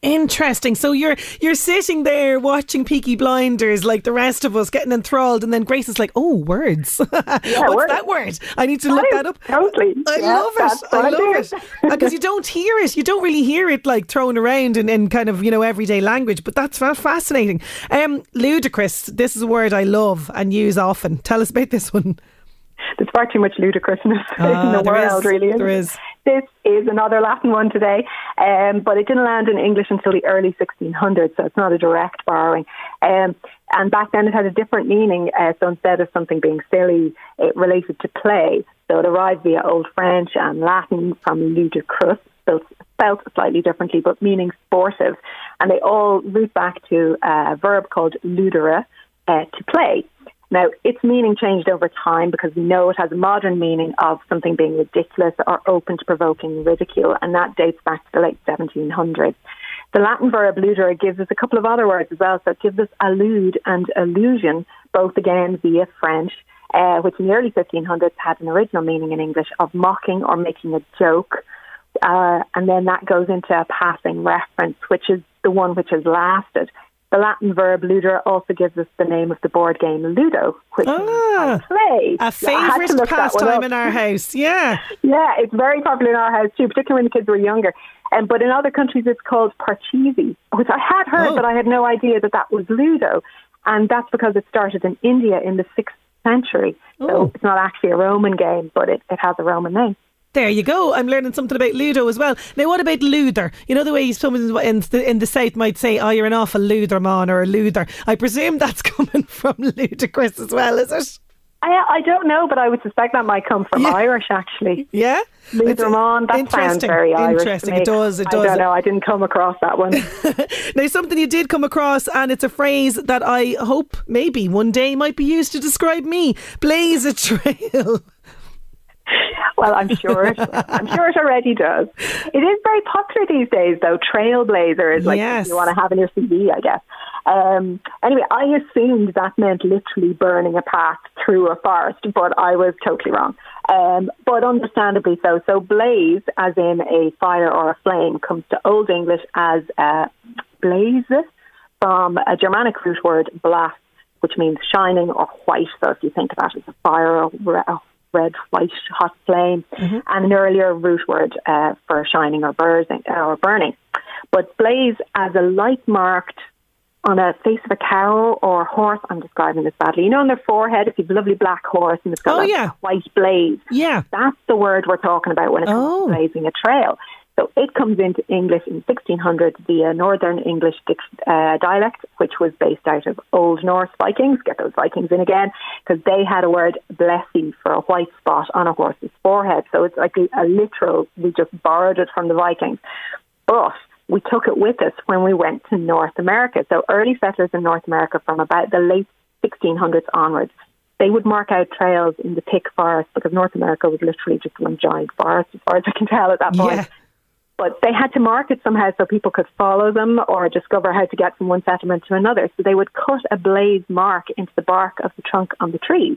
Interesting. So you're you're sitting there watching Peaky Blinders like the rest of us, getting enthralled, and then Grace is like, "Oh, words! [laughs] What's words. that word? I need to look That that is up." Totally. I Yeah, love it. I love it because you don't hear it. You don't really hear it like thrown around in, in kind of you know everyday language. But that's fascinating. Um, ludicrous. This is a word I love and use often. Tell us about this one. There's far too much ludicrousness Ah, in the [laughs] world, is. really. There is. this is another Latin one today, um, but it didn't land in English until the early 1600s, so it's not a direct borrowing. Um, and back then it had a different meaning. Uh, so instead of something being silly, it related to play. So it arrived via Old French and Latin from ludicrous, so spelt slightly differently, but meaning sportive. And they all root back to a verb called ludere, uh, to play. Now, its meaning changed over time because we know it has a modern meaning of something being ridiculous or open to provoking ridicule, and that dates back to the late 1700s. The Latin verb ludere gives us a couple of other words as well, so it gives us allude and allusion, both again via French, uh, which in the early 1500s had an original meaning in English of mocking or making a joke. Uh, and then that goes into a passing reference, which is the one which has lasted. The Latin verb ludere also gives us the name of the board game Ludo, which ah, play. A favourite pastime in our house, yeah. [laughs] Yeah, it's very popular in our house too, particularly when the kids were younger. Um, but in other countries, it's called Parcheesi, which I had heard, oh. but I had no idea that that was Ludo. And that's because it started in India in the 6th century. So oh. it's not actually a Roman game, but it, it has a Roman name. There you go. I'm learning something about Ludo as well. Now, what about Luther? You know the way someone in the, in the south might say, "Oh, you're an awful Luther man" or a Luther. I presume that's [laughs] coming from ludicrous as well, is it? I, I don't know, but I would suspect that might come from yeah. Irish, actually. Yeah, Lutherman. That sounds very Irish. Interesting. It does. It does. I don't know. I didn't come across that one. [laughs] now, something you did come across, and it's a phrase that I hope maybe one day might be used to describe me: blaze a trail. [laughs] [laughs] well, I'm sure it, I'm sure it already does. It is very popular these days, though. Trailblazer is like yes. you want to have in your CV, I guess. Um, anyway, I assumed that meant literally burning a path through a forest, but I was totally wrong. Um, but understandably so. So blaze, as in a fire or a flame, comes to Old English as uh, blaze from a Germanic root word blast, which means shining or white. So if you think that as a fire or red, white, hot flame, mm-hmm. and an earlier root word uh, for shining or burning, or burning. But blaze as a light marked on a face of a cow or horse. I'm describing this badly. You know, on their forehead, if you've a lovely black horse and it's got oh, like yeah. white blaze. Yeah. That's the word we're talking about when it comes oh. to blazing a trail. So it comes into English in 1600 via Northern English uh, dialect, which was based out of Old Norse Vikings. Get those Vikings in again, because they had a word blesi for a white spot on a horse's forehead. So it's like a, a literal, we just borrowed it from the Vikings. But we took it with us when we went to North America. So early settlers in North America from about the late 1600s onwards, they would mark out trails in the thick forest because North America was literally just one giant forest, as far as I can tell at that point. Yeah. But they had to mark it somehow so people could follow them or discover how to get from one settlement to another. So they would cut a blaze mark into the bark of the trunk on the trees.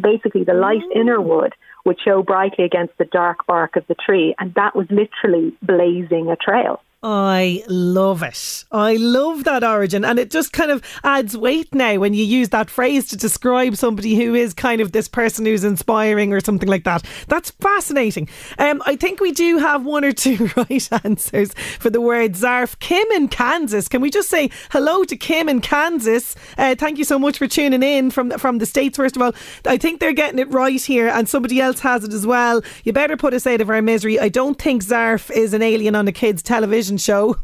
Basically, the light mm. inner wood would show brightly against the dark bark of the tree, and that was literally blazing a trail. I love it. I love that origin. And it just kind of adds weight now when you use that phrase to describe somebody who is kind of this person who's inspiring or something like that. That's fascinating. Um, I think we do have one or two [laughs] right answers for the word Zarf. Kim in Kansas. Can we just say hello to Kim in Kansas? Uh, thank you so much for tuning in from, from the States, first of all. I think they're getting it right here, and somebody else has it as well. You better put us out of our misery. I don't think Zarf is an alien on a kid's television television show.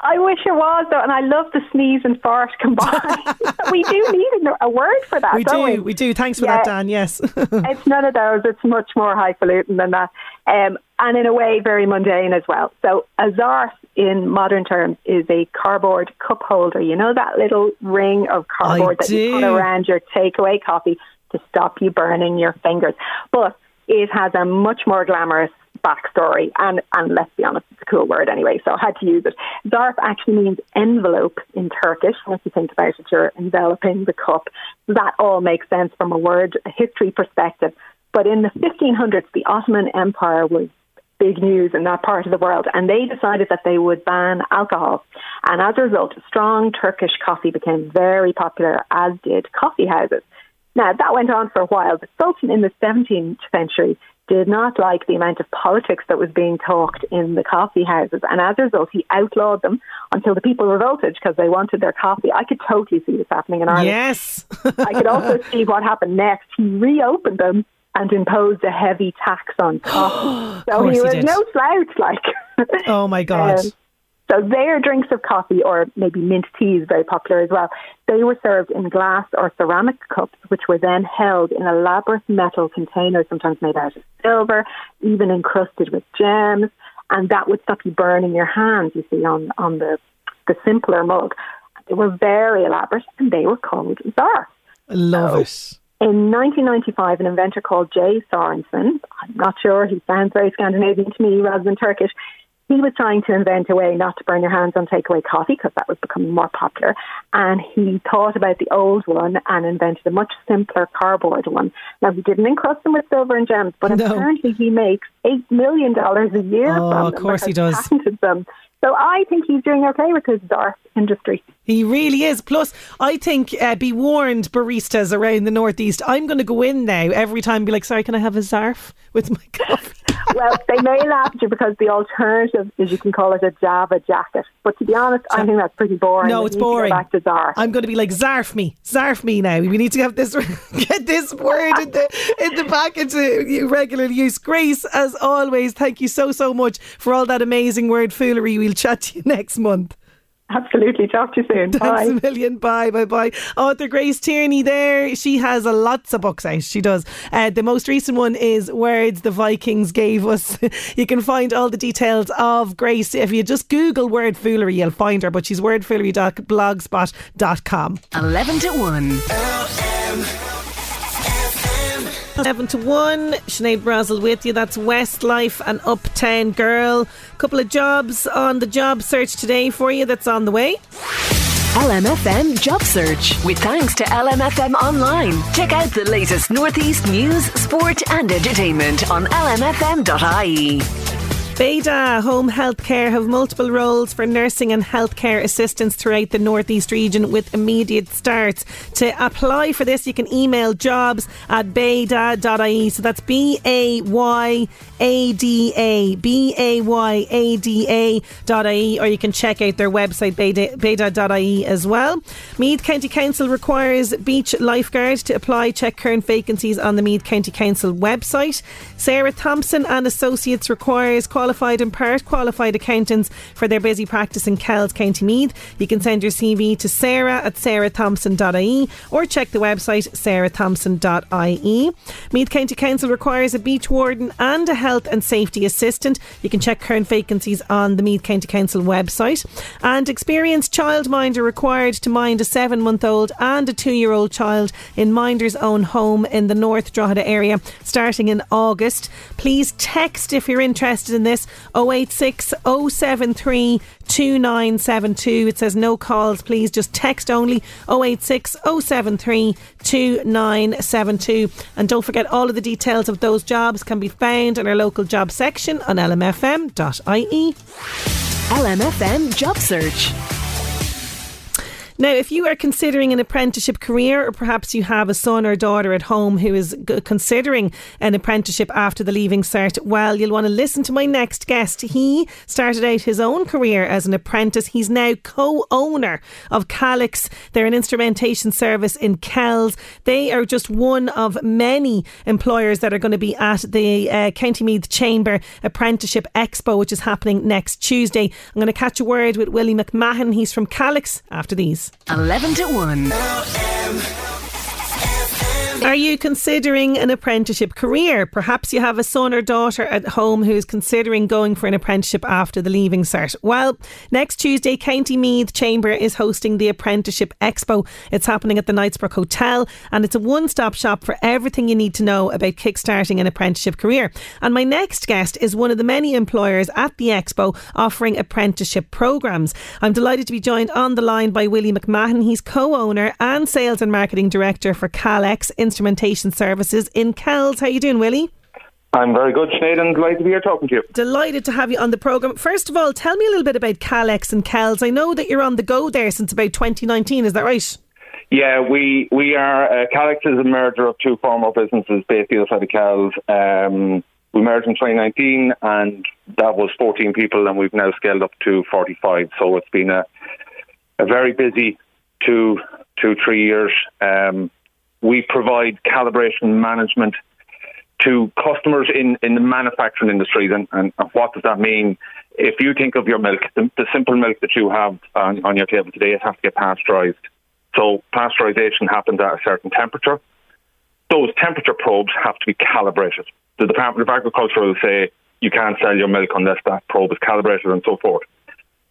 I wish it was though, and I love the sneeze and fart combined. [laughs] we do need a, word for that. We do, we? we? do. Thanks for yeah. that, Dan. Yes, [laughs] it's none of those. It's much more highfalutin than that, um, and in a way very mundane as well. So a zarf, in modern terms, is a cardboard cup holder. You know that little ring of cardboard I that do. you put around your takeaway coffee to stop you burning your fingers, but it has a much more glamorous backstory, and, and let's be honest, it's a cool word anyway, so I had to use it. Zarf actually means envelope in Turkish. If you think about it, you're enveloping the cup. That all makes sense from a word a history perspective. But in the 1500s, the Ottoman Empire was big news in that part of the world, and they decided that they would ban alcohol. And as a result, strong Turkish coffee became very popular, as did coffee houses. Now, that went on for a while. The Sultan in the 17th century did not like the amount of politics that was being talked in the coffee houses. And as a result, he outlawed them until the people revolted because they wanted their coffee. I could totally see this happening in Ireland. Yes. I could also [laughs] see what happened next. He reopened them and imposed a heavy tax on coffee. [gasps] so he was no slouch, like. Oh my [laughs] God. Um, so their drinks of coffee, or maybe mint tea, is very popular as well. They were served in glass or ceramic cups, which were then held in elaborate metal containers, sometimes made out of silver, even encrusted with gems, and that would stop you burning your hands. You see on on the the simpler mug. They were very elaborate, and they were called zarf. I love it. In 1995, an inventor called Jay Sorensen, I'm not sure, he sounds very Scandinavian to me rather than Turkish, he was trying to invent a way not to burn your hands on takeaway coffee because that was becoming more popular. And he thought about the old one and invented a much simpler cardboard one. Now, he didn't encrust them with silver and gems, but No. apparently he makes $8 million a year Oh, from of course he does. Patented them. So I think he's doing okay with his dark industry. He really is. Plus, I think uh, be warned, baristas around the northeast. I'm going to go in now every time and be like, "Sorry, can I have a zarf with my coffee?" [laughs] well, they may laugh at you because the alternative is you can call it a Java jacket. But to be honest, I think that's pretty boring. No, We it's to go boring. back to Zara. I'm going to be like, "Zarf me, zarf me now." We need to have this, [laughs] get this word in the in the back into regular use. Grace, as always, thank you so so much for all that amazing word foolery. We'll chat to you next month. Absolutely. Talk to you soon. Thanks Bye. a million. Bye, bye, bye. Author Grace Tierney there. She has a lots of books out. She does. Uh, the most recent one is Words the Vikings Gave Us. [laughs] you can find all the details of Grace. If you just Google word foolery, you'll find her, but she's wordfoolery.blogspot.com. 11 to 1. 11 to 1. Sinead Brazel with you. That's Westlife and Uptown Girl. Couple of jobs on the job search today for you that's on the way. LMFM Job Search. With thanks to LMFM Online. Check out the latest Northeast news, sport, and entertainment on lmfm.ie. Bayada Home Healthcare have multiple roles for nursing and healthcare assistants throughout the Northeast region with immediate starts. To apply for this, you can email jobs at bayada.ie. So that's B A Y A D A, B A Y A D A IE, or you can check out their website, bayada- bayada.ie as well. Meath County Council requires beach lifeguard to apply. Check current vacancies on the Meath County Council website. Sarah Thompson and Associates requires qualified and part qualified accountants for their busy practice in Kells, County Meath. You can send your CV to sarah at sarah.thompson.ie or check the website sarah.thompson.ie. Meath County Council requires a beach warden and a health and safety assistant. You can check current vacancies on the Meath County Council website. And experienced childminder required to mind a seven month old and a two year old child in Minder's own home in the North Drogheda area starting in August. Please text if you're interested in this 086 073 2972. It says no calls, please just text only 086 073 2972. And don't forget all of the details of those jobs can be found in our local job section on lmfm.ie. LMFM Job Search. Now, if you are considering an apprenticeship career, or perhaps you have a son or daughter at home who is g- considering an apprenticeship after the Leaving Cert, well, you'll want to listen to my next guest. He started out his own career as an apprentice. He's now co owner of Calex. They're an instrumentation service in Kells. They are just one of many employers that are going to be at the uh, County Meath Chamber Apprenticeship Expo, which is happening next Tuesday. I'm going to catch a word with Willie McMahon. He's from Calex after these. 11 to 1. Are you considering an apprenticeship career? Perhaps you have a son or daughter at home who is considering going for an apprenticeship after the Leaving Cert. Well, next Tuesday, County Meath Chamber is hosting the Apprenticeship Expo. It's happening at the Knightsbrook Hotel and it's a one stop shop for everything you need to know about kickstarting an apprenticeship career. And my next guest is one of the many employers at the Expo offering apprenticeship programs. I'm delighted to be joined on the line by Willie McMahon. He's co owner and sales and marketing director for Calex Instrumentation Services in Kells. How are you doing, Willie? I'm very good, Sinead, and delighted to be here talking to you. Delighted to have you on the programme. First of all, tell me a little bit about Calex and Kells. I know that you're on the go there since about 2019, is that right? Yeah, we we are uh, Calex is a merger of two former businesses based either side of Kells. Um, we merged in 2019, and that was 14 people, and we've now scaled up to 45. So it's been a a very busy two two three years. Um, we provide calibration management to customers in, in the manufacturing industries. And, and, what does that mean? If you think of your milk, the, the simple milk that you have on, on your table today, it has to get pasteurized. So pasteurization happens at a certain temperature. Those temperature probes have to be calibrated. The Department of Agriculture will say you can't sell your milk unless that probe is calibrated and so forth.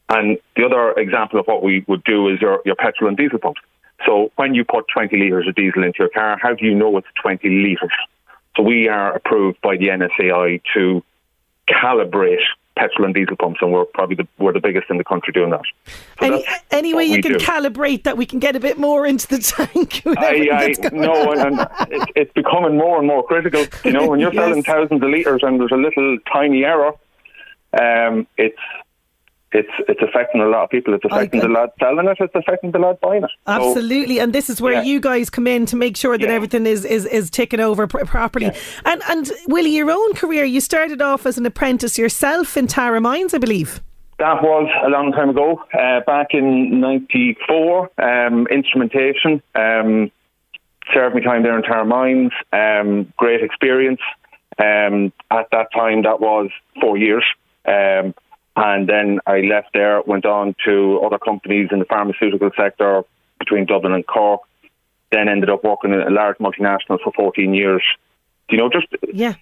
And the other example of what we would do is your, your petrol and diesel pumps. So when you put 20 litres of diesel into your car, how do you know it's 20 litres? So we are approved by the NSAI to calibrate petrol and diesel pumps, and we're probably the, we're the biggest in the country doing that. So Any, any way you can do. calibrate that we can get a bit more into the [laughs] tank? I, I no, and, and it, it's becoming more and more critical. You know, when you're [laughs] Yes. selling thousands of litres and there's a little tiny error, um, it's it's it's affecting a lot of people. It's affecting the lad selling it. It's affecting the lad buying it. So, Absolutely, and this is where yeah. you guys come in to make sure that everything is is, is ticking over pr- properly. And and Willie, your own career, you started off as an apprentice yourself in Tara Mines, I believe. That was a long time ago, uh, back in '94. Um, instrumentation um, served me time there in Tara Mines. Um, great experience. Um, at that time, that was four years, um, and then I left there. Went on to other companies in the pharmaceutical sector between Dublin and Cork. Then ended up working in a large multinational for 14 years. You know, just Yeah.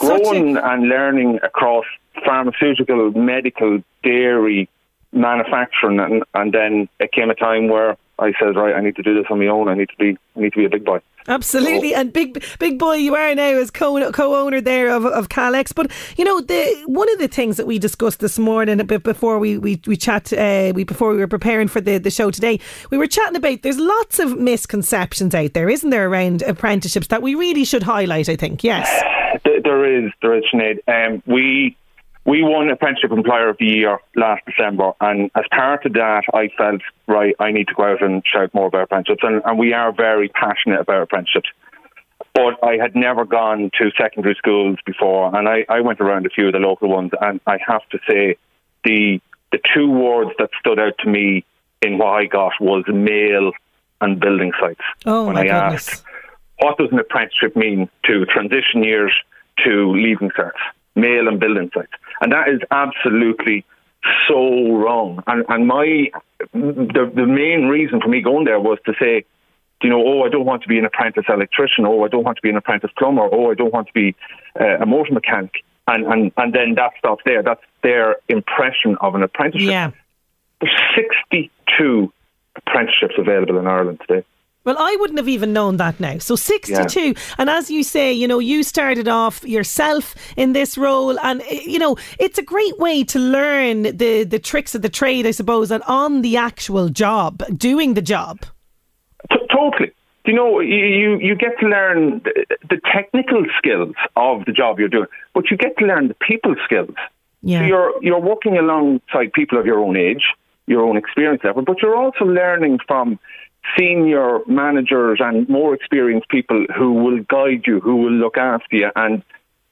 A- growing and learning across pharmaceutical, medical, dairy, manufacturing, and, and then it came a time where I said, right, I need to do this on my own. I need to be, I need to be a big boy. Absolutely, and big big boy you are now as co co-owner there of of Calex. But you know, the one of the things that we discussed this morning a bit before we we we chat uh, we before we were preparing for the the show today, we were chatting about there's lots of misconceptions out there, isn't there, around apprenticeships that we really should highlight. I think yes. There is, there is, Sinead. Um, we we won Apprenticeship Employer of the Year last December, and as part of that, I felt right. I need to go out and shout more about apprenticeships, and, and we are very passionate about apprenticeships. But I had never gone to secondary schools before, and I, I went around a few of the local ones, and I have to say, the the two words that stood out to me in what I got was mail and building sites. Oh when I goodness. asked, what does an apprenticeship mean to transition years to leaving certs, mail and building sites? And that is absolutely so wrong. And, and my the, the main reason for me going there was to say, you know, oh, I don't want to be an apprentice electrician. Oh, I don't want to be an apprentice plumber. Oh, I don't want to be uh, a motor mechanic. And, and, and then that stops there. That's their impression of an apprenticeship. Yeah. There's 62 apprenticeships available in Ireland today. Well, I wouldn't have even known that now. So 62. And as you say, you know, you started off yourself in this role. And, eh, you know, it's a great way to learn the, the tricks of the trade, I suppose, and on the actual job, doing the job. T- totally. You know, you, you, get to learn the, the technical skills of the job you're doing, but you get to learn the people skills. Yeah. So you're you're working alongside people of your own age, your own experience level, but you're also learning from senior managers and more experienced people who will guide you, who will look after you, and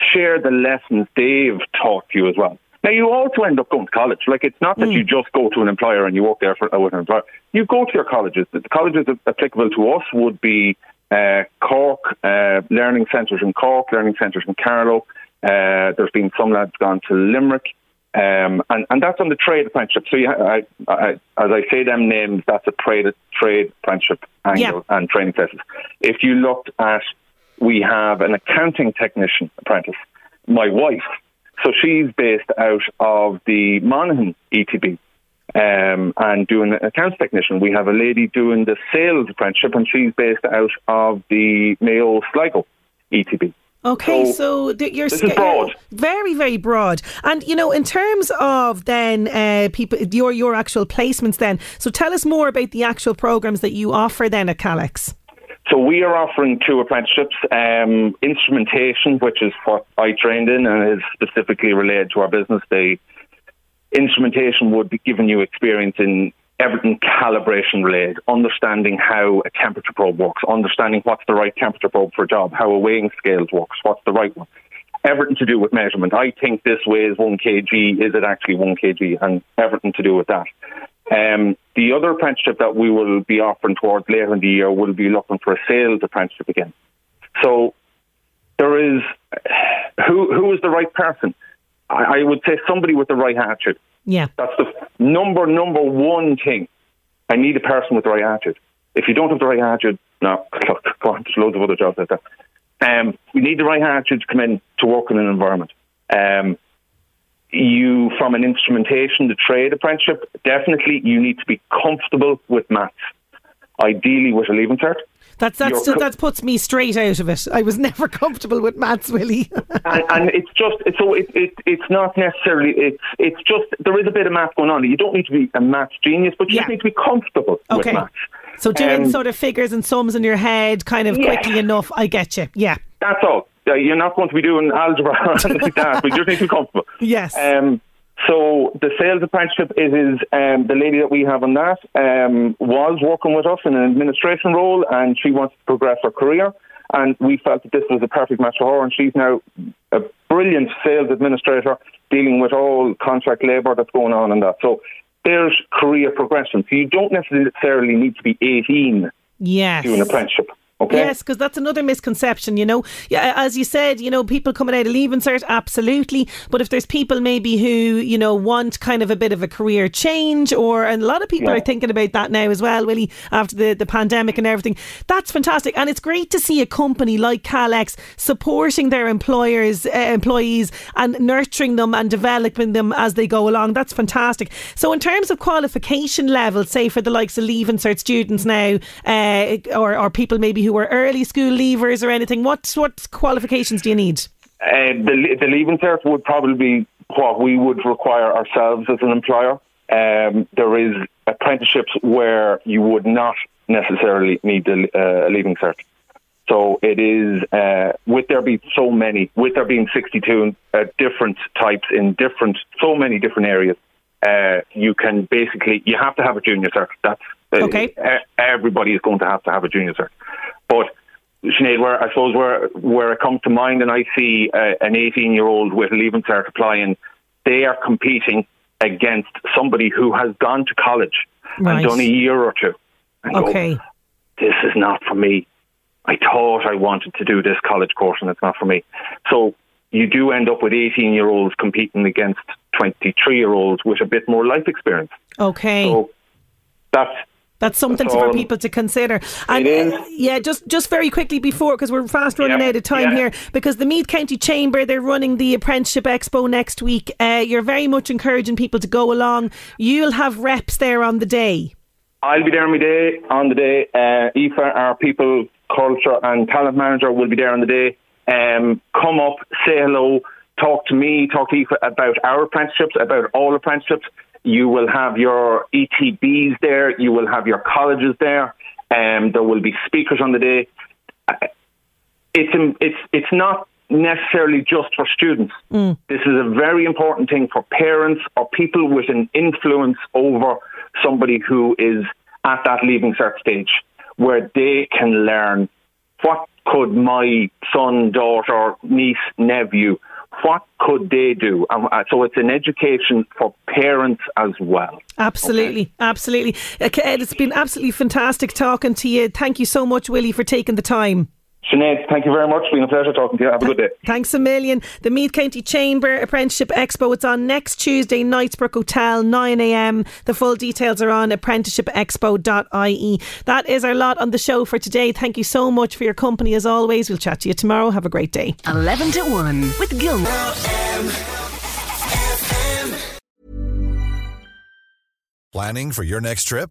share the lessons they've taught you as well. Now, you also end up going to college. Like, it's not that you just go to an employer and you work there for, uh, with an employer. You go to your colleges. The colleges applicable to us would be uh, Cork, uh, learning centres in Cork, learning centres in Carlow. Uh, there's been some lads gone to Limerick. Um, and, and that's on the trade apprenticeship. So, you, I, I, as I say them names, that's a trade, trade apprenticeship angle and training places. If you looked at, we have an accounting technician apprentice. My wife, so she's based out of the Monaghan ETB um, and doing an accounts technician. We have a lady doing the sales apprenticeship, and she's based out of the Mayo Sligo ETB. Okay, So, so, th- you're this is broad. very, very broad. And you know, in terms of then uh, people, your your actual placements, then. So tell us more about the actual programs that you offer then at Calex. So we are offering two apprenticeships, um, instrumentation, which is what I trained in and is specifically related to our business. The instrumentation would be giving you experience in everything calibration related, understanding how a temperature probe works, understanding what's the right temperature probe for a job, how a weighing scale works, what's the right one. Everything to do with measurement. I think this weighs one kg. Is it actually one kg? And everything to do with that. Um, the other apprenticeship that we will be offering towards later in the year will be looking for a sales apprenticeship again. So there is who who is the right person? I, I would say somebody with the right attitude. Yeah. That's the number number one thing. I need a person with the right attitude. If you don't have the right attitude, no, [laughs] look, on, there's loads of other jobs like that. Um, you need the right attitude to come in to work in an environment. Um, you, from an instrumentation to trade apprenticeship, definitely you need to be comfortable with maths. Ideally, with a leaving cert. That's that's co- that puts me straight out of it. I was never [laughs] comfortable with maths, Willie. [laughs] and, and it's just it's so it, it it's not necessarily it's it's just there is a bit of math going on. You don't need to be a maths genius, but you just need to be comfortable Okay. with maths. so doing Um, sort of figures and sums in your head, kind of Yeah. quickly enough. I get you. Yeah. That's all. Uh, You're not going to be doing algebra [laughs] or anything like that, but you just need to be comfortable. Yes. Um, so the sales apprenticeship is, is um, the lady that we have on that um, was working with us in an administration role, and she wants to progress her career. And we felt that this was a perfect match for her, and she's now a brilliant sales administrator dealing with all contract labour that's going on and that. So there's career progression. So you don't necessarily need to be 18 Yes. to do an apprenticeship. Okay. Yes, because that's another misconception, you know. Yeah, as you said, you know, people coming out of leaving cert, absolutely. But if there's people maybe who, you know, want kind of a bit of a career change, or and a lot of people Yeah. are thinking about that now as well, Willie, after the, the pandemic and everything. That's fantastic, and it's great to see a company like Calex supporting their employers, uh, employees, and nurturing them and developing them as they go along. That's fantastic. So, in terms of qualification levels, say for the likes of leaving cert students now, uh, or or people maybe who are early school leavers or anything, what what qualifications do you need? Uh, the, the leaving cert would probably be what we would require ourselves as an employer. Um, there is apprenticeships where you would not necessarily need the uh, leaving cert. So it is, uh, with there being so many, with there being 62 uh, different types in different, so many different areas, uh, you can basically, you have to have a junior cert. That's, uh, Okay. Everybody is going to have to have a junior cert. But Sinead, where I suppose where where it comes to mind, and I see uh, an 18 year old with cert applying, they are competing against somebody who has gone to college Right. and done a year or two. And go, Okay. this is not for me. I thought I wanted to do this college course, and it's not for me. So you do end up with 18 year olds competing against 23 year olds with a bit more life experience. Okay. So that's That's something That's for people to consider. And uh, yeah, just just very quickly before, because we're fast running Yeah, out of time yeah. here, because the Meath County Chamber, they're running the Apprenticeship Expo next week. Uh, you're very much encouraging people to go along. You'll have reps there on the day. I'll be there on the day. On the day, uh, Aoife, our people, culture and talent manager, will be there on the day. Um, come up, say hello, talk to me, talk to Aoife about our apprenticeships, about all apprenticeships. You will have your ETBs there. You will have your colleges there. Um, there will be speakers on the day. Uh, It's it's it's not necessarily just for students. This is a very important thing for parents or people with an influence over somebody who is at that leaving cert stage, where they can learn what could my son, daughter, niece, nephew, what could they do? Um, uh, so it's an education for parents as well. Absolutely, absolutely. Ed, it's been absolutely fantastic talking to you. Thank you so much, Willie, for taking the time. Sinead, thank you very much. It's been a pleasure talking to you. Have a good day. Thanks a million. The Meath County Chamber Apprenticeship Expo. It's on next Tuesday, Knightsbrook Hotel, 9am. The full details are on apprenticeshipexpo.ie. That is our lot on the show for today. Thank you so much for your company as always. We'll chat to you tomorrow. Have a great day. 11 to 1 with Gilmore. Planning for your next trip?